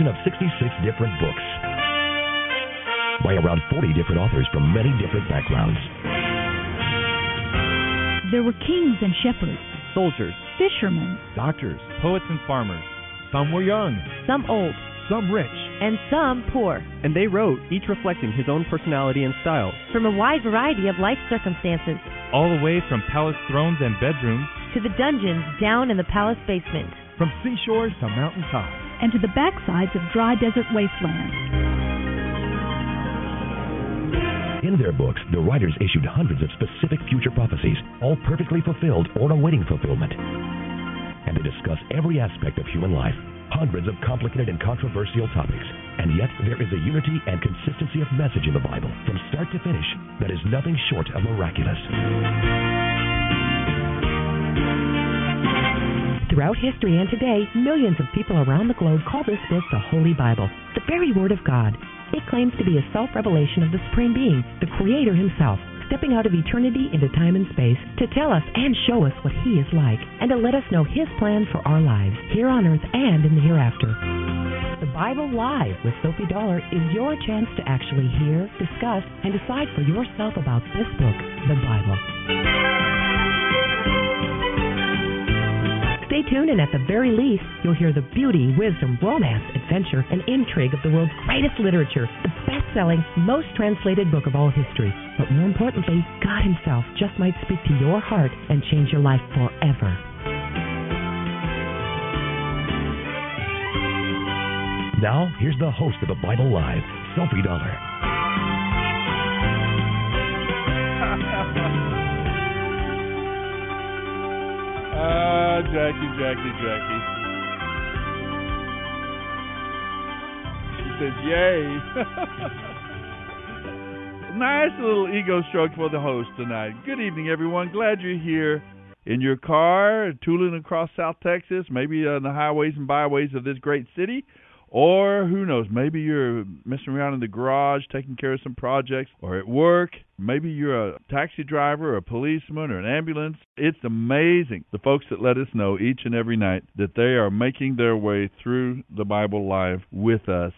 Collection of 66 different books by around 40 different authors from many different backgrounds. There were kings and shepherds, soldiers, fishermen, doctors, poets, and farmers. Some were young, some old, some rich, and some poor. And they wrote, each reflecting his own personality and style, from a wide variety of life circumstances, all the way from palace thrones and bedrooms to the dungeons down in the palace basement, from seashores to mountain tops, and to the backsides of dry desert wastelands. In their books, the writers issued hundreds of specific future prophecies, all perfectly fulfilled or awaiting fulfillment. And they discuss every aspect of human life, hundreds of complicated and controversial topics. And yet, there is a unity and consistency of message in the Bible, from start to finish, that is nothing short of miraculous. Throughout history and today, millions of people around the globe call this book the Holy Bible, the very Word of God. It claims to be a self revelation of the Supreme Being, the Creator Himself, stepping out of eternity into time and space to tell us and show us what He is like, and to let us know His plan for our lives, here on earth and in the hereafter. The Bible Live with Soapy Dollar is your chance to actually hear, discuss, and decide for yourself about this book, the Bible. Stay tuned, and at the very least, you'll hear the beauty, wisdom, romance, adventure, and intrigue of the world's greatest literature, the best selling, most translated book of all history. But more importantly, God Himself just might speak to your heart and change your life forever. Now, here's the host of the Bible Live, Soapy Dollar. Ah, Jackie, Jackie, Jackie. She says, "Yay!" nice little ego stroke for the host tonight. Good evening, everyone. Glad you're here in your car, tooling across South Texas, maybe on the highways and byways of this great city, or who knows, maybe you're messing around in the garage taking care of some projects or at work. Maybe you're a taxi driver or a policeman or an ambulance. It's amazing the folks that let us know each and every night that they are making their way through the Bible Live with us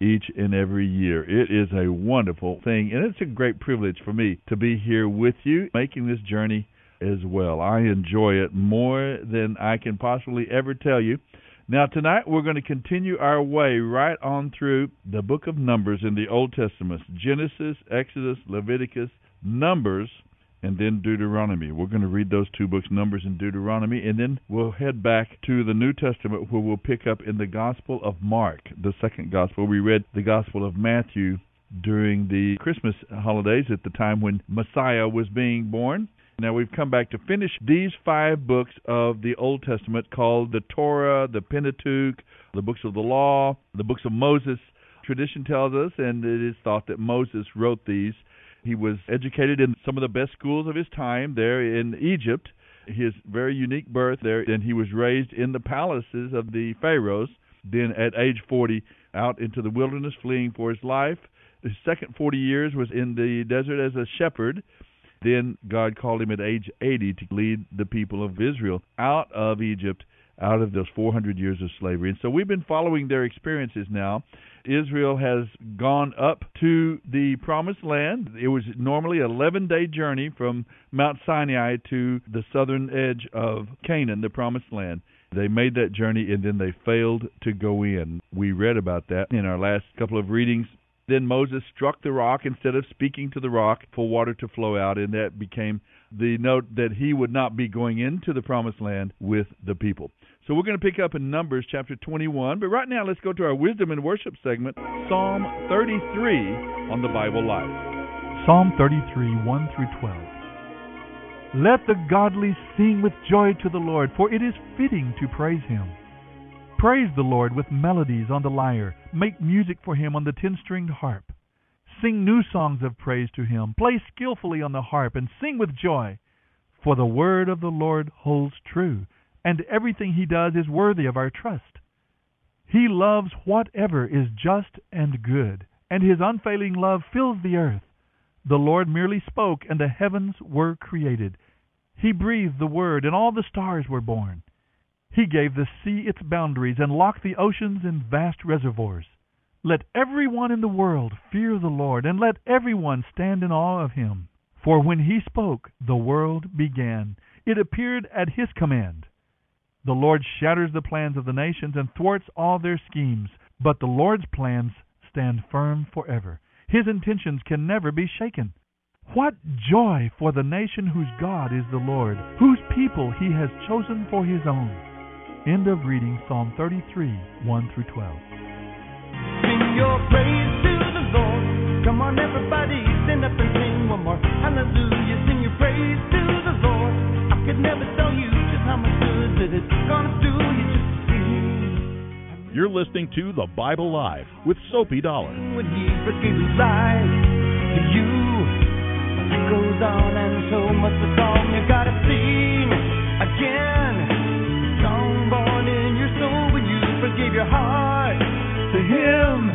each and every year. It is a wonderful thing, and it's a great privilege for me to be here with you, making this journey as well. I enjoy it more than I can possibly ever tell you. Now, tonight we're going to continue our way right on through the book of Numbers in the Old Testament Genesis, Exodus, Leviticus, Numbers, and then Deuteronomy. We're going to read those two books, Numbers and Deuteronomy, and then we'll head back to the New Testament where we'll pick up in the Gospel of Mark, the second Gospel. We read the Gospel of Matthew during the Christmas holidays at the time when Messiah was being born. Now we've come back to finish these five books of the Old Testament called the Torah, the Pentateuch, the books of the law, the books of Moses. Tradition tells us, and it is thought that Moses wrote these. He was educated in some of the best schools of his time there in Egypt. His very unique birth there, and he was raised in the palaces of the pharaohs. Then, at age 40, out into the wilderness, fleeing for his life. His second 40 years was in the desert as a shepherd then God called him at age 80 to lead the people of Israel out of Egypt, out of those 400 years of slavery. And so we've been following their experiences now. Israel has gone up to the promised land. It was normally an 11 day journey from Mount Sinai to the southern edge of Canaan, the promised land. They made that journey and then they failed to go in. We read about that in our last couple of readings then Moses struck the rock instead of speaking to the rock for water to flow out, and that became the note that he would not be going into the promised land with the people. So we're going to pick up in Numbers chapter 21, but right now let's go to our wisdom and worship segment, Psalm 33 on the Bible Live. Psalm 33, 1 through 12. Let the godly sing with joy to the Lord, for it is fitting to praise him. Praise the Lord with melodies on the lyre. Make music for him on the ten stringed harp. Sing new songs of praise to him. Play skillfully on the harp and sing with joy. For the word of the Lord holds true, and everything he does is worthy of our trust. He loves whatever is just and good, and his unfailing love fills the earth. The Lord merely spoke, and the heavens were created. He breathed the word, and all the stars were born. He gave the sea its boundaries and locked the oceans in vast reservoirs. Let every one in the world fear the Lord, and let every one stand in awe of him. For when he spoke, the world began. It appeared at his command. The Lord shatters the plans of the nations and thwarts all their schemes, but the Lord's plans stand firm forever. His intentions can never be shaken. What joy for the nation whose God is the Lord, whose people he has chosen for his own. End of reading Psalm 33, 1 through 12. Sing your praise to the Lord. Come on, everybody, stand up and sing one more. Hallelujah, sing your praise to the Lord. I could never tell you just how much good that it's gonna do you just see. You're listening to The Bible Live with Soapy Dollar. When he forgave his life to you, it goes on and so much the song you gotta sing again. Forgave your heart to him.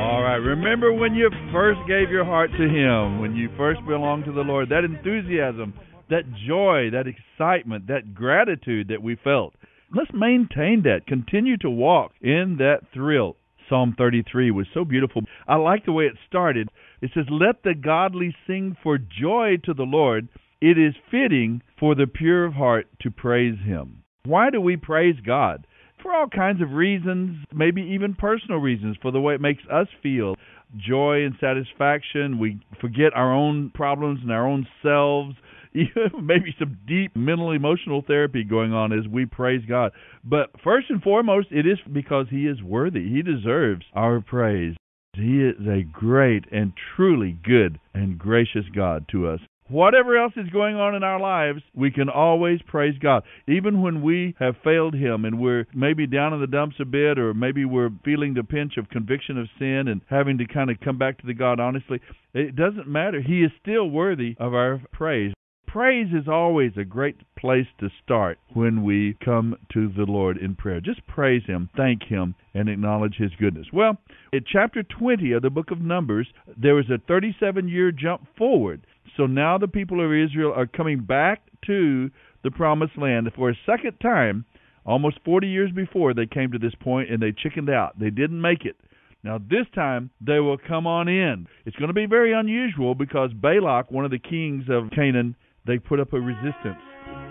All right. Remember when you first gave your heart to Him, when you first belonged to the Lord, that enthusiasm, that joy, that excitement, that gratitude that we felt. Let's maintain that. Continue to walk in that thrill. Psalm 33 was so beautiful. I like the way it started. It says, Let the godly sing for joy to the Lord. It is fitting for the pure of heart to praise Him. Why do we praise God? For all kinds of reasons, maybe even personal reasons, for the way it makes us feel joy and satisfaction. We forget our own problems and our own selves. Maybe some deep mental emotional therapy going on as we praise God. But first and foremost, it is because He is worthy. He deserves our praise. He is a great and truly good and gracious God to us. Whatever else is going on in our lives, we can always praise God. Even when we have failed Him and we're maybe down in the dumps a bit, or maybe we're feeling the pinch of conviction of sin and having to kind of come back to the God honestly, it doesn't matter. He is still worthy of our praise. Praise is always a great place to start when we come to the Lord in prayer. Just praise Him, thank Him, and acknowledge His goodness. Well, in chapter 20 of the book of Numbers, there was a 37 year jump forward. So now the people of Israel are coming back to the promised land for a second time. Almost 40 years before they came to this point and they chickened out. They didn't make it. Now, this time, they will come on in. It's going to be very unusual because Balak, one of the kings of Canaan, they put up a resistance.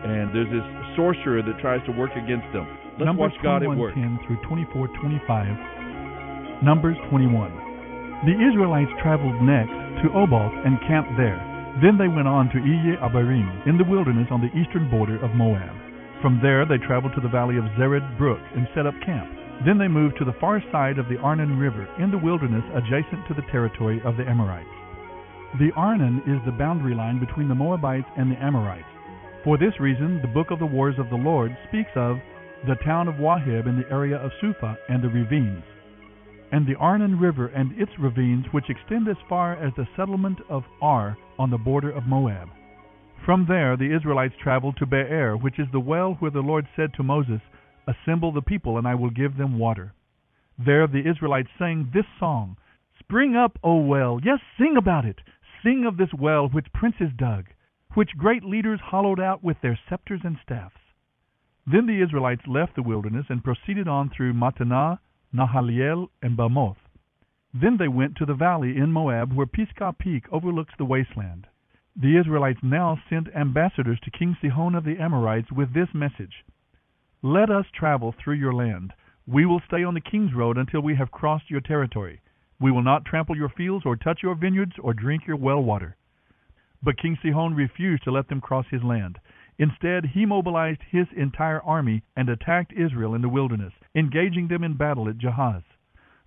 And there's this sorcerer that tries to work against them. Let's Numbers watch God at work. 21:10 through 24:25. Numbers 21. The Israelites traveled next to Oboth and camped there. Then they went on to Iye Abarim in the wilderness on the eastern border of Moab. From there they traveled to the valley of Zered Brook and set up camp. Then they moved to the far side of the Arnon River in the wilderness adjacent to the territory of the Amorites. The Arnon is the boundary line between the Moabites and the Amorites. For this reason, the book of the Wars of the Lord speaks of the town of Waheb in the area of Suphah and the ravines, and the Arnon River and its ravines, which extend as far as the settlement of Ar on the border of Moab. From there, the Israelites traveled to Beer, which is the well where the Lord said to Moses, Assemble the people, and I will give them water. There the Israelites sang this song Spring up, O well, yes, sing about it. Sing of this well which princes dug, which great leaders hollowed out with their scepters and staffs. Then the Israelites left the wilderness and proceeded on through Mattanah, Nahaliel, and Bamoth. Then they went to the valley in Moab where Pisgah Peak overlooks the wasteland. The Israelites now sent ambassadors to King Sihon of the Amorites with this message Let us travel through your land. We will stay on the king's road until we have crossed your territory. We will not trample your fields or touch your vineyards or drink your well water. But King Sihon refused to let them cross his land. Instead, he mobilized his entire army and attacked Israel in the wilderness, engaging them in battle at Jahaz.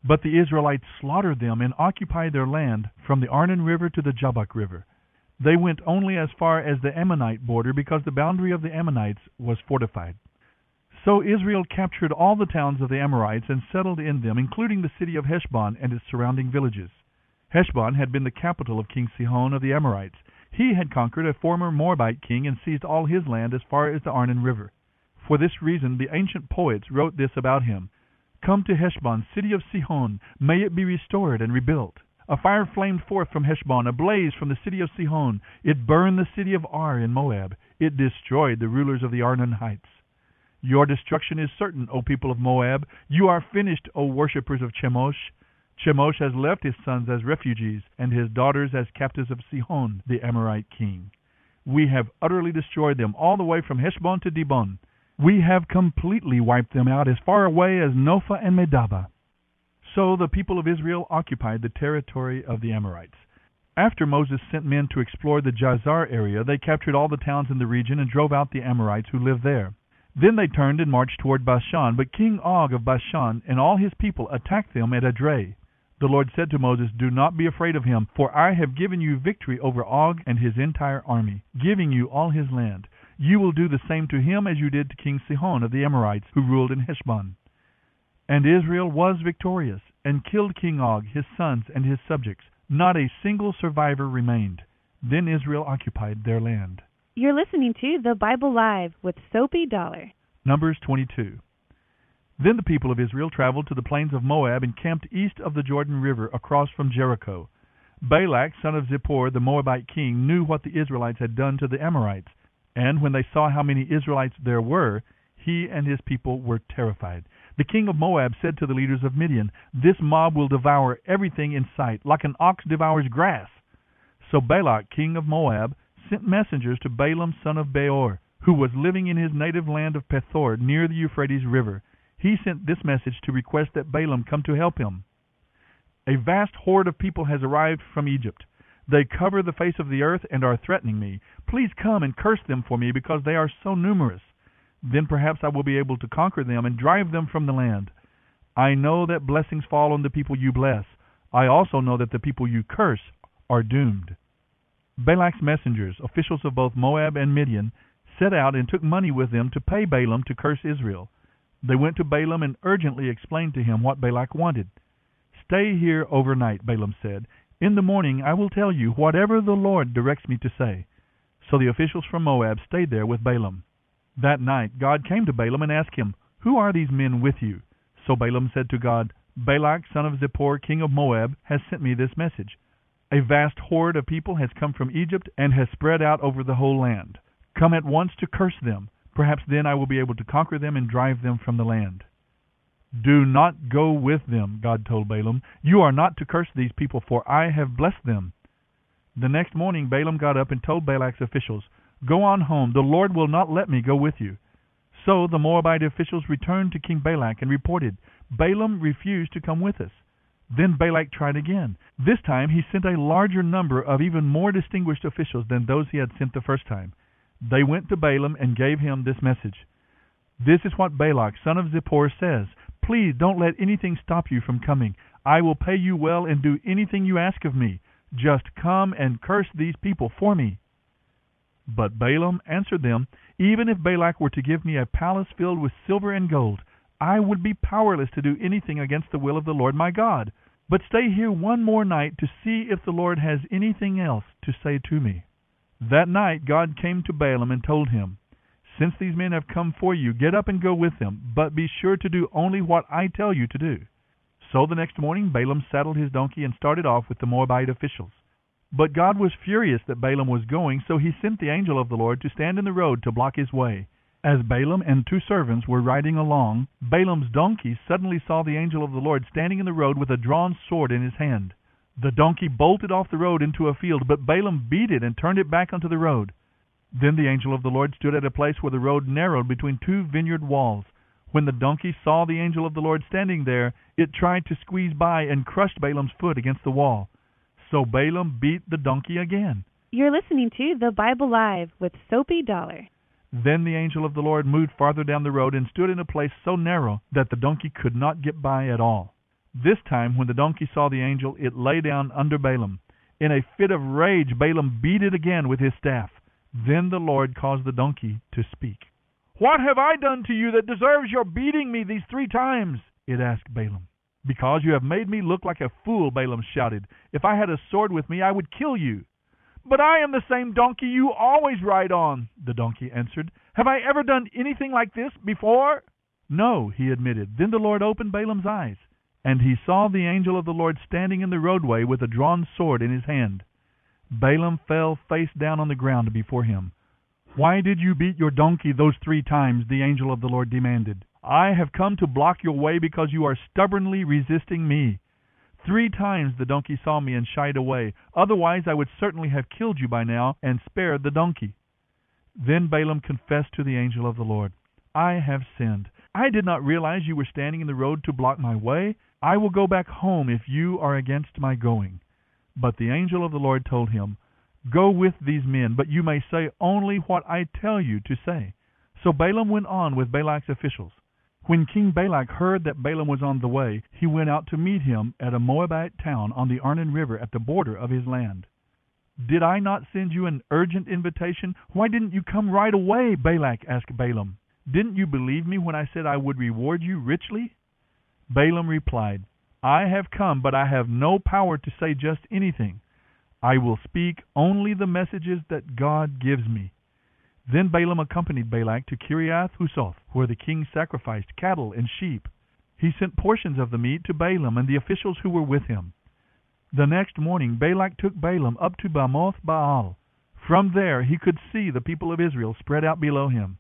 But the Israelites slaughtered them and occupied their land from the Arnon River to the Jabbok River. They went only as far as the Ammonite border because the boundary of the Ammonites was fortified. So Israel captured all the towns of the Amorites and settled in them, including the city of Heshbon and its surrounding villages. Heshbon had been the capital of King Sihon of the Amorites. He had conquered a former Moabite king and seized all his land as far as the Arnon River. For this reason the ancient poets wrote this about him Come to Heshbon, city of Sihon, may it be restored and rebuilt. A fire flamed forth from Heshbon, a blaze from the city of Sihon. It burned the city of Ar in Moab. It destroyed the rulers of the Arnon heights. Your destruction is certain, O people of Moab. You are finished, O worshippers of Chemosh. Chemosh has left his sons as refugees, and his daughters as captives of Sihon, the Amorite king. We have utterly destroyed them, all the way from Heshbon to Dibon. We have completely wiped them out as far away as Nophah and Medeba. So the people of Israel occupied the territory of the Amorites. After Moses sent men to explore the Jazer area, they captured all the towns in the region and drove out the Amorites who lived there. Then they turned and marched toward Bashan, but King Og of Bashan and all his people attacked them at Edrei. The Lord said to Moses, Do not be afraid of him, for I have given you victory over Og and his entire army, giving you all his land. You will do the same to him as you did to King Sihon of the Amorites, who ruled in Heshbon. And Israel was victorious, and killed King Og, his sons, and his subjects. Not a single survivor remained. Then Israel occupied their land. You're listening to The Bible Live with Soapy Dollar. Numbers 22. Then the people of Israel traveled to the plains of Moab and camped east of the Jordan River across from Jericho. Balak, son of Zippor, the Moabite king, knew what the Israelites had done to the Amorites, and when they saw how many Israelites there were, he and his people were terrified. The king of Moab said to the leaders of Midian, This mob will devour everything in sight, like an ox devours grass. So Balak, king of Moab, sent messengers to Balaam son of Beor, who was living in his native land of Pethor near the Euphrates River he sent this message to request that Balaam come to help him. A vast horde of people has arrived from Egypt. They cover the face of the earth and are threatening me. Please come and curse them for me because they are so numerous. Then perhaps I will be able to conquer them and drive them from the land. I know that blessings fall on the people you bless. I also know that the people you curse are doomed. Balak's messengers, officials of both Moab and Midian, set out and took money with them to pay Balaam to curse Israel. They went to Balaam and urgently explained to him what Balak wanted. Stay here overnight, Balaam said. In the morning I will tell you whatever the Lord directs me to say. So the officials from Moab stayed there with Balaam. That night God came to Balaam and asked him, Who are these men with you? So Balaam said to God, Balak, son of Zippor, king of Moab, has sent me this message. A vast horde of people has come from Egypt and has spread out over the whole land. Come at once to curse them. Perhaps then I will be able to conquer them and drive them from the land. Do not go with them, God told Balaam. You are not to curse these people, for I have blessed them. The next morning Balaam got up and told Balak's officials, Go on home. The Lord will not let me go with you. So the Moabite officials returned to King Balak and reported, Balaam refused to come with us. Then Balak tried again. This time he sent a larger number of even more distinguished officials than those he had sent the first time. They went to Balaam and gave him this message. This is what Balak, son of Zippor, says. Please don't let anything stop you from coming. I will pay you well and do anything you ask of me. Just come and curse these people for me. But Balaam answered them, Even if Balak were to give me a palace filled with silver and gold, I would be powerless to do anything against the will of the Lord my God. But stay here one more night to see if the Lord has anything else to say to me. That night God came to Balaam and told him, Since these men have come for you, get up and go with them, but be sure to do only what I tell you to do. So the next morning Balaam saddled his donkey and started off with the Moabite officials. But God was furious that Balaam was going, so he sent the angel of the Lord to stand in the road to block his way. As Balaam and two servants were riding along, Balaam's donkey suddenly saw the angel of the Lord standing in the road with a drawn sword in his hand. The donkey bolted off the road into a field, but Balaam beat it and turned it back onto the road. Then the angel of the Lord stood at a place where the road narrowed between two vineyard walls. When the donkey saw the angel of the Lord standing there, it tried to squeeze by and crushed Balaam's foot against the wall. So Balaam beat the donkey again. You're listening to The Bible Live with Soapy Dollar. Then the angel of the Lord moved farther down the road and stood in a place so narrow that the donkey could not get by at all. This time, when the donkey saw the angel, it lay down under Balaam. In a fit of rage, Balaam beat it again with his staff. Then the Lord caused the donkey to speak. What have I done to you that deserves your beating me these three times? it asked Balaam. Because you have made me look like a fool, Balaam shouted. If I had a sword with me, I would kill you. But I am the same donkey you always ride on, the donkey answered. Have I ever done anything like this before? No, he admitted. Then the Lord opened Balaam's eyes, and he saw the angel of the Lord standing in the roadway with a drawn sword in his hand. Balaam fell face down on the ground before him. Why did you beat your donkey those three times? the angel of the Lord demanded. I have come to block your way because you are stubbornly resisting me. Three times the donkey saw me and shied away. Otherwise, I would certainly have killed you by now and spared the donkey. Then Balaam confessed to the angel of the Lord, I have sinned. I did not realize you were standing in the road to block my way. I will go back home if you are against my going. But the angel of the Lord told him, Go with these men, but you may say only what I tell you to say. So Balaam went on with Balak's officials. When King Balak heard that Balaam was on the way, he went out to meet him at a Moabite town on the Arnon River at the border of his land. Did I not send you an urgent invitation? Why didn't you come right away? Balak asked Balaam. Didn't you believe me when I said I would reward you richly? Balaam replied, I have come, but I have no power to say just anything. I will speak only the messages that God gives me. Then Balaam accompanied Balak to Kiriath Huzoth, where the king sacrificed cattle and sheep. He sent portions of the meat to Balaam and the officials who were with him. The next morning Balak took Balaam up to Bamoth Baal. From there he could see the people of Israel spread out below him.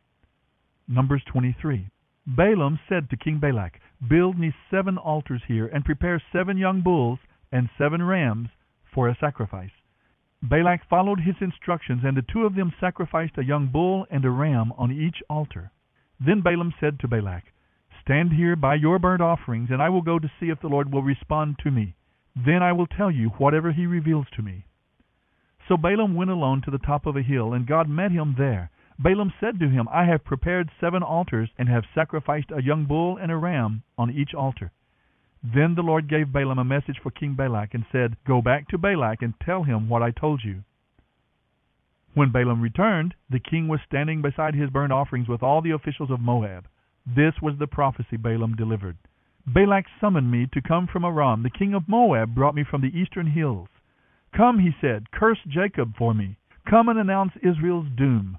Numbers 23. Balaam said to King Balak, Build me seven altars here, and prepare seven young bulls and seven rams for a sacrifice. Balak followed his instructions, and the two of them sacrificed a young bull and a ram on each altar. Then Balaam said to Balak, Stand here by your burnt offerings, and I will go to see if the Lord will respond to me. Then I will tell you whatever he reveals to me. So Balaam went alone to the top of a hill, and God met him there. Balaam said to him, I have prepared seven altars, and have sacrificed a young bull and a ram on each altar. Then the Lord gave Balaam a message for King Balak, and said, Go back to Balak and tell him what I told you. When Balaam returned, the king was standing beside his burnt offerings with all the officials of Moab. This was the prophecy Balaam delivered. Balak summoned me to come from Aram. The king of Moab brought me from the eastern hills. Come, he said, curse Jacob for me. Come and announce Israel's doom.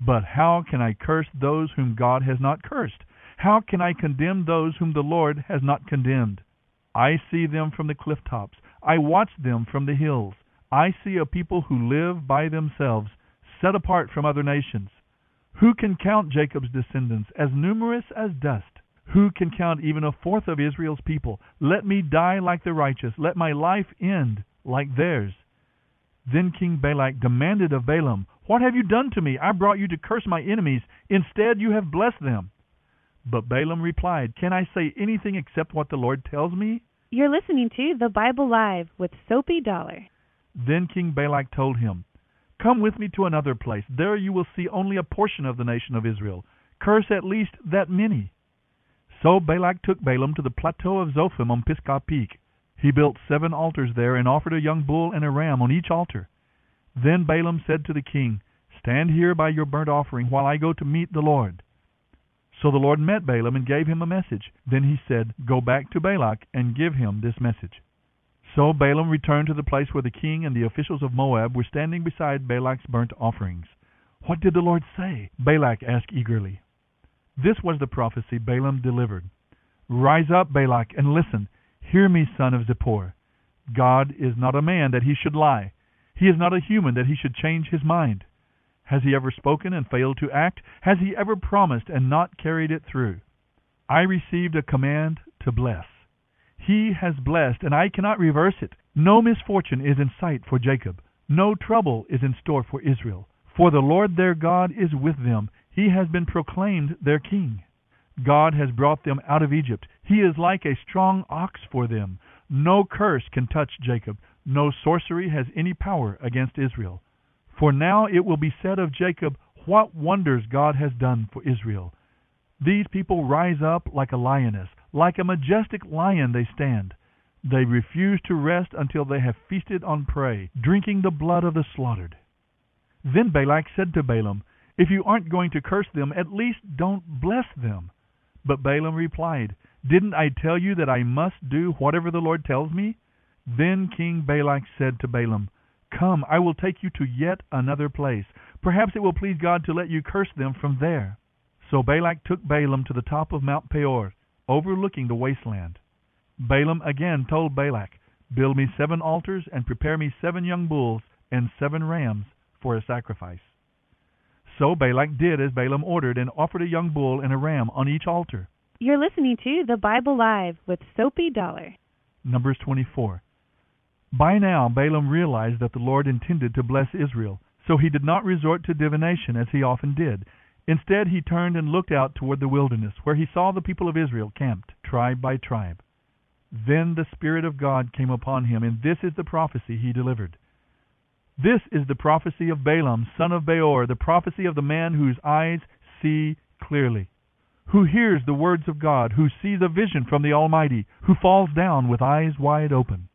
But how can I curse those whom God has not cursed? How can I condemn those whom the Lord has not condemned? I see them from the cliff tops. I watch them from the hills. I see a people who live by themselves, set apart from other nations. Who can count Jacob's descendants as numerous as dust? Who can count even a fourth of Israel's people? Let me die like the righteous. Let my life end like theirs. Then King Balak demanded of Balaam, What have you done to me? I brought you to curse my enemies. Instead, you have blessed them. But Balaam replied, Can I say anything except what the Lord tells me? You're listening to The Bible Live with Soapy Dollar. Then King Balak told him, Come with me to another place. There you will see only a portion of the nation of Israel. Curse at least that many. So Balak took Balaam to the plateau of Zophim on Pisgah Peak. He built seven altars there and offered a young bull and a ram on each altar. Then Balaam said to the king, Stand here by your burnt offering while I go to meet the Lord. So the Lord met Balaam and gave him a message. Then he said, Go back to Balak and give him this message. So Balaam returned to the place where the king and the officials of Moab were standing beside Balak's burnt offerings. What did the Lord say? Balak asked eagerly. This was the prophecy Balaam delivered. Rise up, Balak, and listen. Hear me, son of Zippor. God is not a man that he should lie. He is not a human that he should change his mind. Has he ever spoken and failed to act? Has he ever promised and not carried it through? I received a command to bless. He has blessed, and I cannot reverse it. No misfortune is in sight for Jacob. No trouble is in store for Israel. For the Lord their God is with them. He has been proclaimed their king. God has brought them out of Egypt. He is like a strong ox for them. No curse can touch Jacob. No sorcery has any power against Israel. For now it will be said of Jacob, What wonders God has done for Israel. These people rise up like a lioness. Like a majestic lion they stand. They refuse to rest until they have feasted on prey, drinking the blood of the slaughtered. Then Balak said to Balaam, If you aren't going to curse them, at least don't bless them. But Balaam replied, Didn't I tell you that I must do whatever the Lord tells me? Then King Balak said to Balaam, Come, I will take you to yet another place. Perhaps it will please God to let you curse them from there. So Balak took Balaam to the top of Mount Peor, overlooking the wasteland. Balaam again told Balak, Build me seven altars and prepare me seven young bulls and seven rams for a sacrifice. So Balak did as Balaam ordered and offered a young bull and a ram on each altar. You're listening to The Bible Live with Soapy Dollar. Numbers 24. By now Balaam realized that the Lord intended to bless Israel, so he did not resort to divination as he often did. Instead, he turned and looked out toward the wilderness, where he saw the people of Israel camped, tribe by tribe. Then the Spirit of God came upon him, and this is the prophecy he delivered. This is the prophecy of Balaam, son of Beor, the prophecy of the man whose eyes see clearly, who hears the words of God, who sees a vision from the Almighty, who falls down with eyes wide open.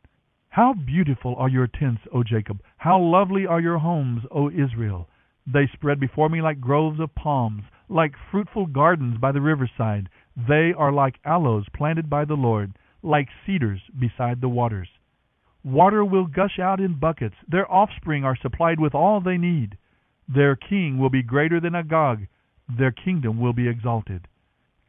How beautiful are your tents, O Jacob! How lovely are your homes, O Israel! They spread before me like groves of palms, like fruitful gardens by the riverside. They are like aloes planted by the Lord, like cedars beside the waters. Water will gush out in buckets. Their offspring are supplied with all they need. Their king will be greater than Agag. Their kingdom will be exalted.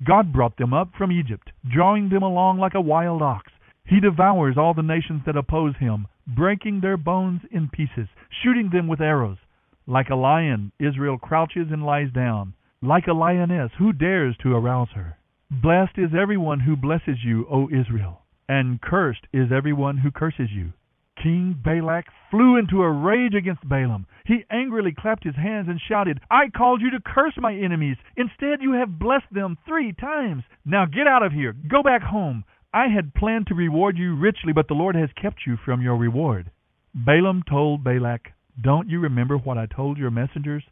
God brought them up from Egypt, drawing them along like a wild ox. He devours all the nations that oppose him, breaking their bones in pieces, shooting them with arrows. Like a lion, Israel crouches and lies down. Like a lioness, who dares to arouse her? Blessed is everyone who blesses you, O Israel, and cursed is everyone who curses you. King Balak flew into a rage against Balaam. He angrily clapped his hands and shouted, I called you to curse my enemies. Instead, you have blessed them three times. Now get out of here. Go back home. I had planned to reward you richly, but the Lord has kept you from your reward. Balaam told Balak, Don't you remember what I told your messengers?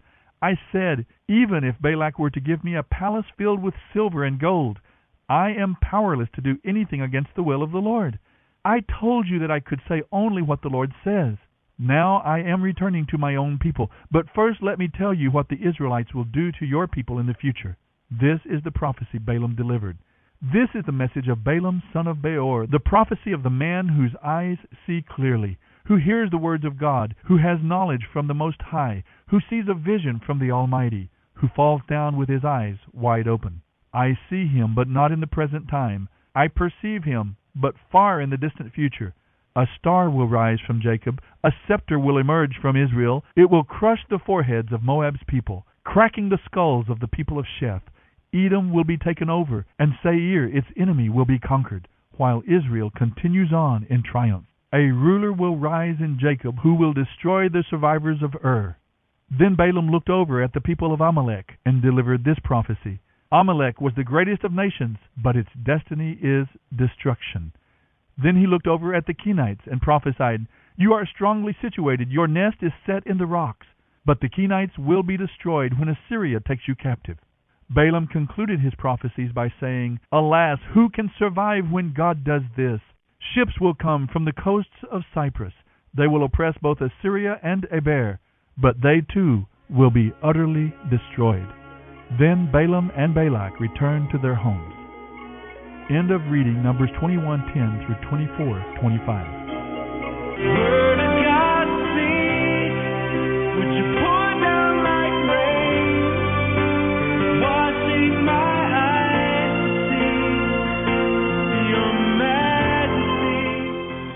I said, Even if Balak were to give me a palace filled with silver and gold, I am powerless to do anything against the will of the Lord. I told you that I could say only what the Lord says. Now I am returning to my own people, but first let me tell you what the Israelites will do to your people in the future. This is the prophecy Balaam delivered. This is the message of Balaam son of Beor, the prophecy of the man whose eyes see clearly, who hears the words of God, who has knowledge from the Most High, who sees a vision from the Almighty, who falls down with his eyes wide open. I see him, but not in the present time. I perceive him, but far in the distant future. A star will rise from Jacob, a scepter will emerge from Israel. It will crush the foreheads of Moab's people, cracking the skulls of the people of Sheth. Edom will be taken over, and Seir, its enemy, will be conquered, while Israel continues on in triumph. A ruler will rise in Jacob who will destroy the survivors of Ur. Then Balaam looked over at the people of Amalek and delivered this prophecy. Amalek was the greatest of nations, but its destiny is destruction. Then he looked over at the Kenites and prophesied, You are strongly situated, your nest is set in the rocks, but the Kenites will be destroyed when Assyria takes you captive. Balaam concluded his prophecies by saying, Alas, who can survive when God does this? Ships will come from the coasts of Cyprus. They will oppress both Assyria and Eber, but they too will be utterly destroyed. Then Balaam and Balak returned to their homes. End of reading Numbers 21:10 through 24:25.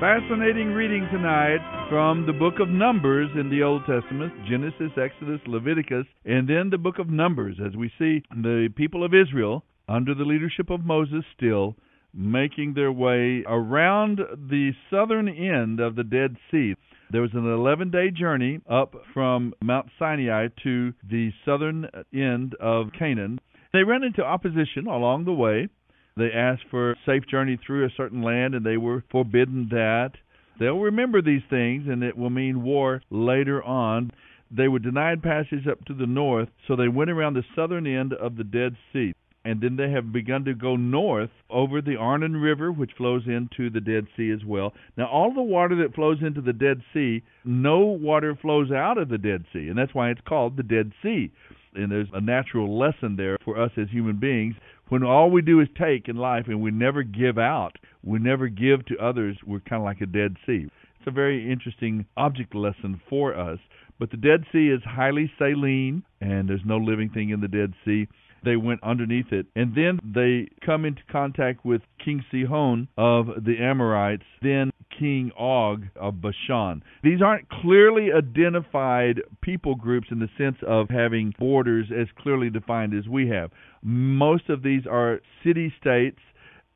Fascinating reading tonight from the book of Numbers in the Old Testament Genesis, Exodus, Leviticus, and then the book of Numbers as we see the people of Israel under the leadership of Moses still making their way around the southern end of the Dead Sea. There was an 11 day journey up from Mount Sinai to the southern end of Canaan. They ran into opposition along the way. They asked for a safe journey through a certain land, and they were forbidden that. They'll remember these things, and it will mean war later on. They were denied passage up to the north, so they went around the southern end of the Dead Sea. and then they have begun to go north over the Arnon River, which flows into the Dead Sea as well. Now, all the water that flows into the Dead Sea, no water flows out of the Dead Sea, and that's why it's called the Dead Sea. And there's a natural lesson there for us as human beings. When all we do is take in life and we never give out, we never give to others, we're kind of like a Dead Sea. It's a very interesting object lesson for us. But the Dead Sea is highly saline, and there's no living thing in the Dead Sea. They went underneath it, and then they come into contact with King Sihon of the Amorites, then King Og of Bashan. These aren't clearly identified people groups in the sense of having borders as clearly defined as we have. Most of these are city states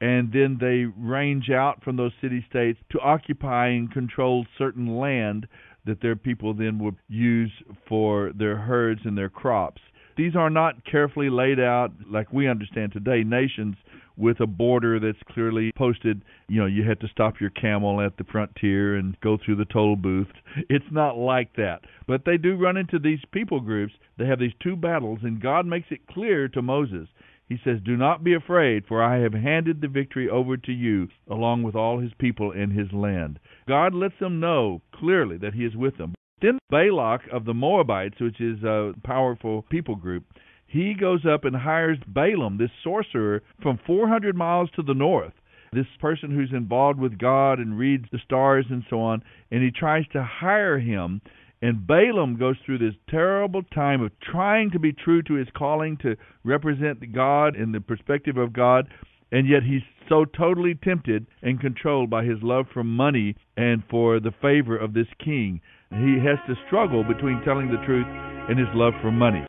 and then they range out from those city states to occupy and control certain land that their people then would use for their herds and their crops. These are not carefully laid out like we understand today nations with a border that's clearly posted. You know, you had to stop your camel at the frontier and go through the toll booth. It's not like that. But they do run into these people groups. They have these two battles, and God makes it clear to Moses he says, Do not be afraid, for I have handed the victory over to you, along with all his people in his land. God lets them know clearly that he is with them. Then Balak of the Moabites, which is a powerful people group, he goes up and hires Balaam, this sorcerer, from 400 miles to the north. This person who's involved with God and reads the stars and so on, and he tries to hire him and Balaam goes through this terrible time of trying to be true to his calling to represent God in the perspective of God, and yet he's so totally tempted and controlled by his love for money and for the favor of this king. He has to struggle between telling the truth and his love for money.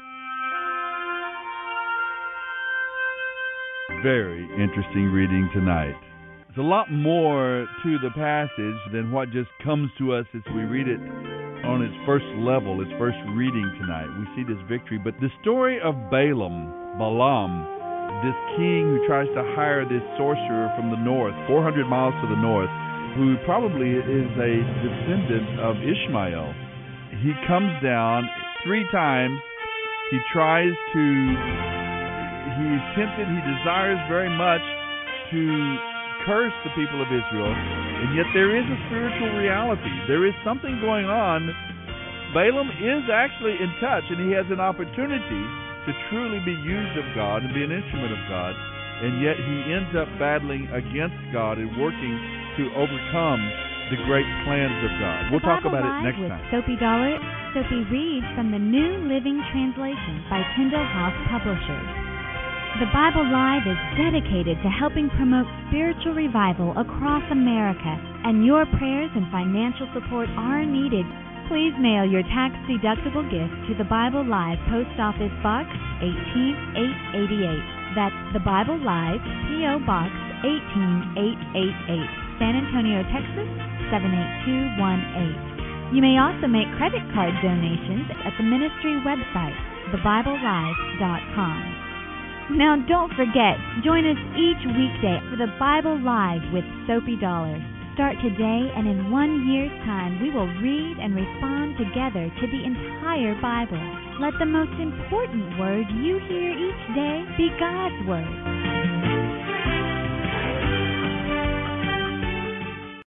Very interesting reading tonight. It's a lot more to the passage than what just comes to us as we read it on its first level, its first reading tonight. We see this victory, but the story of Balaam, Balaam, this king who tries to hire this sorcerer from the north, 400 miles to the north, who probably is a descendant of Ishmael. He comes down three times. He tries to, he's tempted, he desires very much to curse the people of Israel, and yet there is a spiritual reality. There is something going on. Balaam is actually in touch, and he has an opportunity to truly be used of God and be an instrument of God, and yet he ends up battling against God and working to overcome the great plans of God. We'll talk about it next with time. Soapy Dollar. Soapy reads from the New Living Translation by Tyndale House Publishers. The Bible Live is dedicated to helping promote spiritual revival across America, and your prayers and financial support are needed. Please mail your tax deductible gift to the Bible Live Post Office Box 18888. That's the Bible Live P.O. Box 18888, San Antonio, Texas 78218. You may also make credit card donations at the ministry website, thebiblelive.com. Now, don't forget, join us each weekday for the Bible Live with Soapy Dollar. Start today, and in one year's time, we will read and respond together to the entire Bible. Let the most important word you hear each day be God's Word.